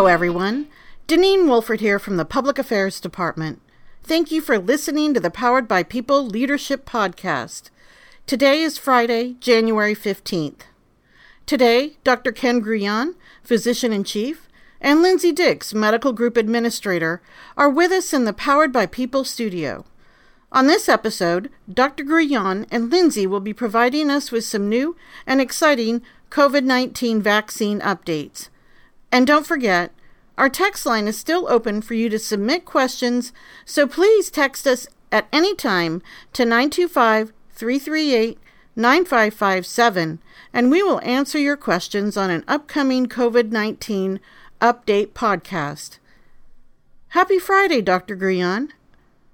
Hello, everyone. Deneen Wolford here from the Public Affairs Department. Thank you for listening to the Powered by People Leadership Podcast. Today is Friday, January 15th. Today, Dr. Ken Grullon, Physician in Chief, and Lindsay Dix, Medical Group Administrator, are with us in the Powered by People studio. On this episode, Dr. Grullon and Lindsay will be providing us with some new and exciting COVID 19 vaccine updates. And don't forget, our text line is still open for you to submit questions, so please text us at any time to 925 338 9557, and we will answer your questions on an upcoming COVID 19 update podcast. Happy Friday, Dr. Grullon.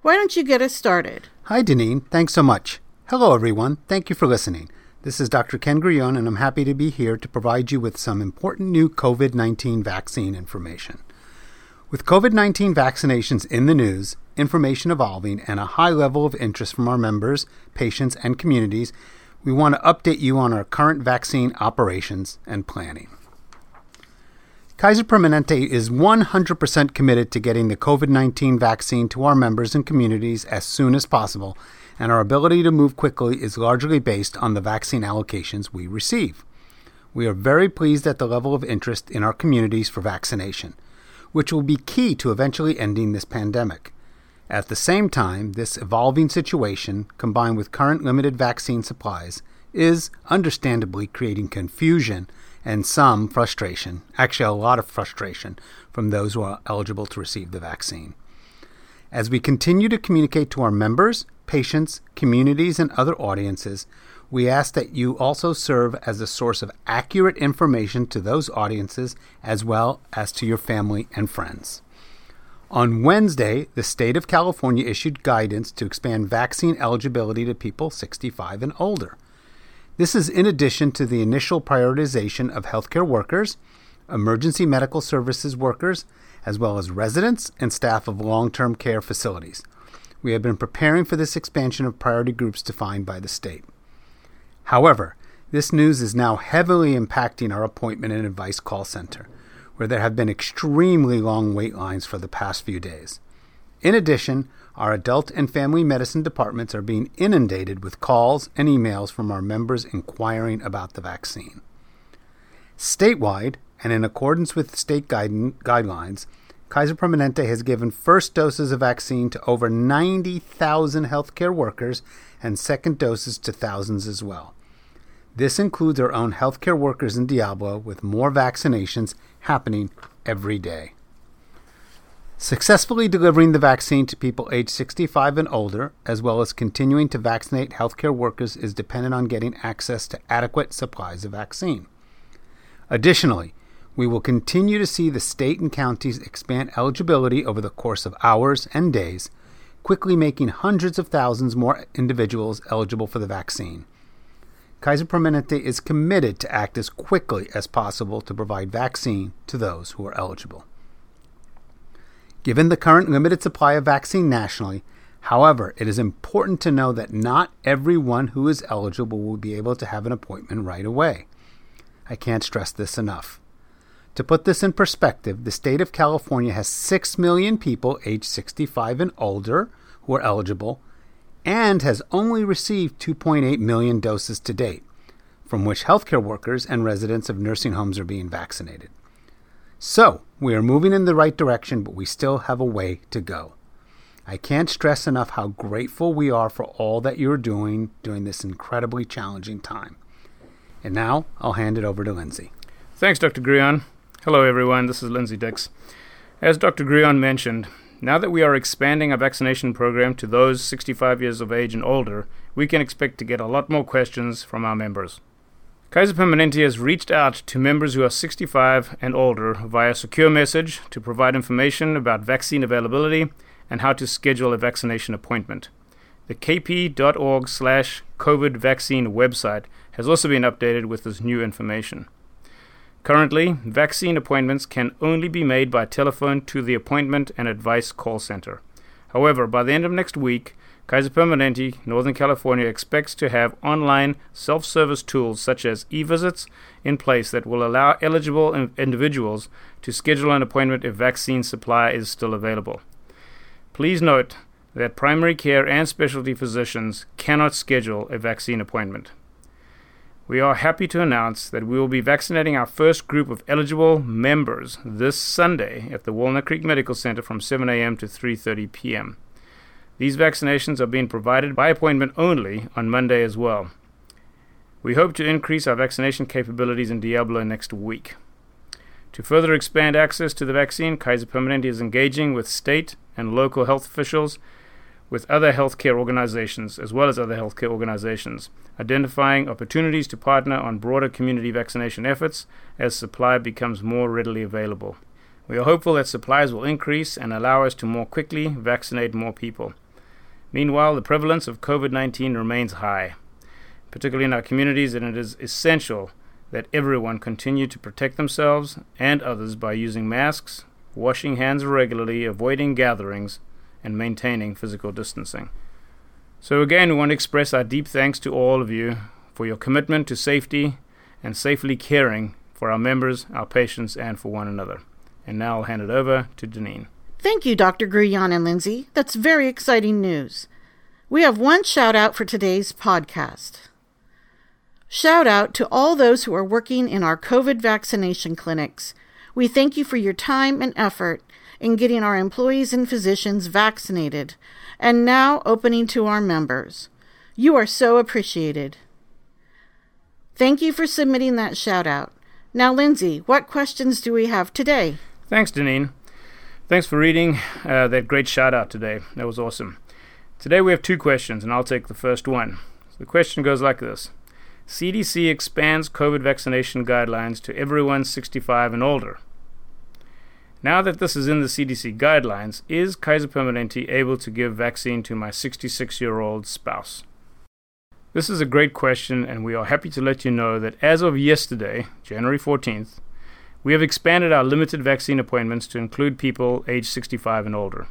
Why don't you get us started? Hi, Deneen. Thanks so much. Hello, everyone. Thank you for listening. This is Dr. Ken Grullon, and I'm happy to be here to provide you with some important new COVID 19 vaccine information. With COVID 19 vaccinations in the news, information evolving, and a high level of interest from our members, patients, and communities, we want to update you on our current vaccine operations and planning. Kaiser Permanente is 100% committed to getting the COVID 19 vaccine to our members and communities as soon as possible, and our ability to move quickly is largely based on the vaccine allocations we receive. We are very pleased at the level of interest in our communities for vaccination, which will be key to eventually ending this pandemic. At the same time, this evolving situation, combined with current limited vaccine supplies, is understandably creating confusion and some frustration, actually, a lot of frustration from those who are eligible to receive the vaccine. As we continue to communicate to our members, patients, communities, and other audiences, we ask that you also serve as a source of accurate information to those audiences as well as to your family and friends. On Wednesday, the state of California issued guidance to expand vaccine eligibility to people 65 and older. This is in addition to the initial prioritization of healthcare workers, emergency medical services workers, as well as residents and staff of long term care facilities. We have been preparing for this expansion of priority groups defined by the state. However, this news is now heavily impacting our appointment and advice call center, where there have been extremely long wait lines for the past few days. In addition, our adult and family medicine departments are being inundated with calls and emails from our members inquiring about the vaccine. Statewide, and in accordance with state guidelines, Kaiser Permanente has given first doses of vaccine to over 90,000 healthcare workers and second doses to thousands as well. This includes our own healthcare workers in Diablo, with more vaccinations happening every day. Successfully delivering the vaccine to people age 65 and older, as well as continuing to vaccinate healthcare workers, is dependent on getting access to adequate supplies of vaccine. Additionally, we will continue to see the state and counties expand eligibility over the course of hours and days, quickly making hundreds of thousands more individuals eligible for the vaccine. Kaiser Permanente is committed to act as quickly as possible to provide vaccine to those who are eligible. Given the current limited supply of vaccine nationally, however, it is important to know that not everyone who is eligible will be able to have an appointment right away. I can't stress this enough. To put this in perspective, the state of California has 6 million people aged 65 and older who are eligible and has only received 2.8 million doses to date, from which healthcare workers and residents of nursing homes are being vaccinated. So, we are moving in the right direction, but we still have a way to go. I can't stress enough how grateful we are for all that you're doing during this incredibly challenging time. And now I'll hand it over to Lindsay. Thanks, Dr. Grullon. Hello, everyone. This is Lindsay Dix. As Dr. Grullon mentioned, now that we are expanding our vaccination program to those 65 years of age and older, we can expect to get a lot more questions from our members. Kaiser Permanente has reached out to members who are 65 and older via secure message to provide information about vaccine availability and how to schedule a vaccination appointment. The kp.org slash COVID vaccine website has also been updated with this new information. Currently, vaccine appointments can only be made by telephone to the appointment and advice call center. However, by the end of next week, Kaiser Permanente, Northern California, expects to have online self service tools such as e visits in place that will allow eligible individuals to schedule an appointment if vaccine supply is still available. Please note that primary care and specialty physicians cannot schedule a vaccine appointment. We are happy to announce that we will be vaccinating our first group of eligible members this Sunday at the Walnut Creek Medical Center from 7 a.m. to 3:30 p.m. These vaccinations are being provided by appointment only on Monday as well. We hope to increase our vaccination capabilities in Diablo next week. To further expand access to the vaccine, Kaiser Permanente is engaging with state and local health officials, with other healthcare organizations, as well as other healthcare organizations, identifying opportunities to partner on broader community vaccination efforts as supply becomes more readily available. We are hopeful that supplies will increase and allow us to more quickly vaccinate more people. Meanwhile, the prevalence of COVID 19 remains high, particularly in our communities, and it is essential that everyone continue to protect themselves and others by using masks, washing hands regularly, avoiding gatherings, and maintaining physical distancing. So, again, we want to express our deep thanks to all of you for your commitment to safety and safely caring for our members, our patients, and for one another. And now I'll hand it over to Deneen. Thank you, Dr. Grullon and Lindsay. That's very exciting news. We have one shout out for today's podcast. Shout out to all those who are working in our COVID vaccination clinics. We thank you for your time and effort in getting our employees and physicians vaccinated and now opening to our members. You are so appreciated. Thank you for submitting that shout out. Now, Lindsay, what questions do we have today? Thanks, Deneen. Thanks for reading uh, that great shout out today. That was awesome. Today we have two questions, and I'll take the first one. So the question goes like this CDC expands COVID vaccination guidelines to everyone 65 and older. Now that this is in the CDC guidelines, is Kaiser Permanente able to give vaccine to my 66 year old spouse? This is a great question, and we are happy to let you know that as of yesterday, January 14th, we have expanded our limited vaccine appointments to include people age 65 and older.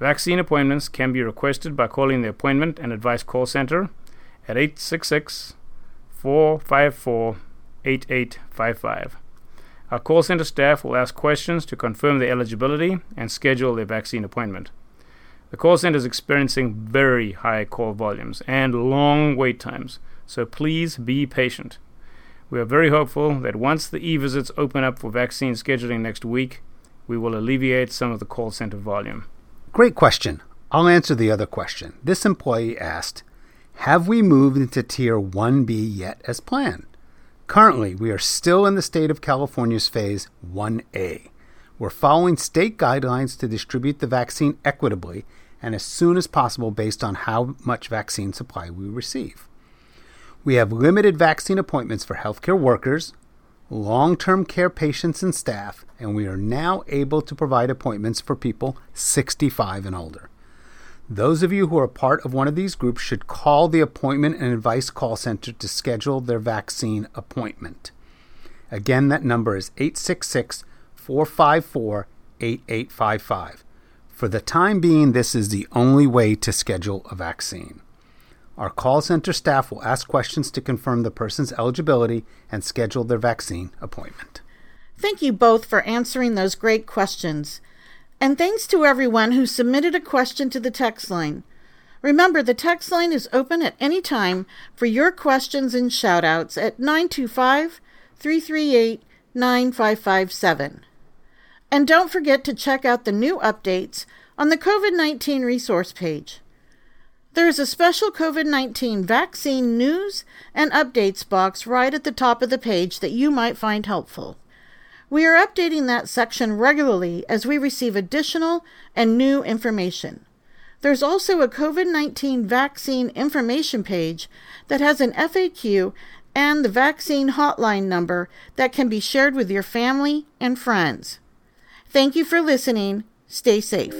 Vaccine appointments can be requested by calling the Appointment and Advice Call Center at 866 454 8855. Our call center staff will ask questions to confirm their eligibility and schedule their vaccine appointment. The call center is experiencing very high call volumes and long wait times, so please be patient. We are very hopeful that once the e visits open up for vaccine scheduling next week, we will alleviate some of the call center volume. Great question. I'll answer the other question. This employee asked, Have we moved into Tier 1B yet as planned? Currently, we are still in the state of California's Phase 1A. We're following state guidelines to distribute the vaccine equitably and as soon as possible based on how much vaccine supply we receive. We have limited vaccine appointments for healthcare workers, long term care patients, and staff, and we are now able to provide appointments for people 65 and older. Those of you who are part of one of these groups should call the Appointment and Advice Call Center to schedule their vaccine appointment. Again, that number is 866 454 8855. For the time being, this is the only way to schedule a vaccine. Our call center staff will ask questions to confirm the person's eligibility and schedule their vaccine appointment. Thank you both for answering those great questions. And thanks to everyone who submitted a question to the text line. Remember, the text line is open at any time for your questions and shoutouts at 925 338 9557. And don't forget to check out the new updates on the COVID 19 resource page. There is a special COVID 19 vaccine news and updates box right at the top of the page that you might find helpful. We are updating that section regularly as we receive additional and new information. There's also a COVID 19 vaccine information page that has an FAQ and the vaccine hotline number that can be shared with your family and friends. Thank you for listening. Stay safe.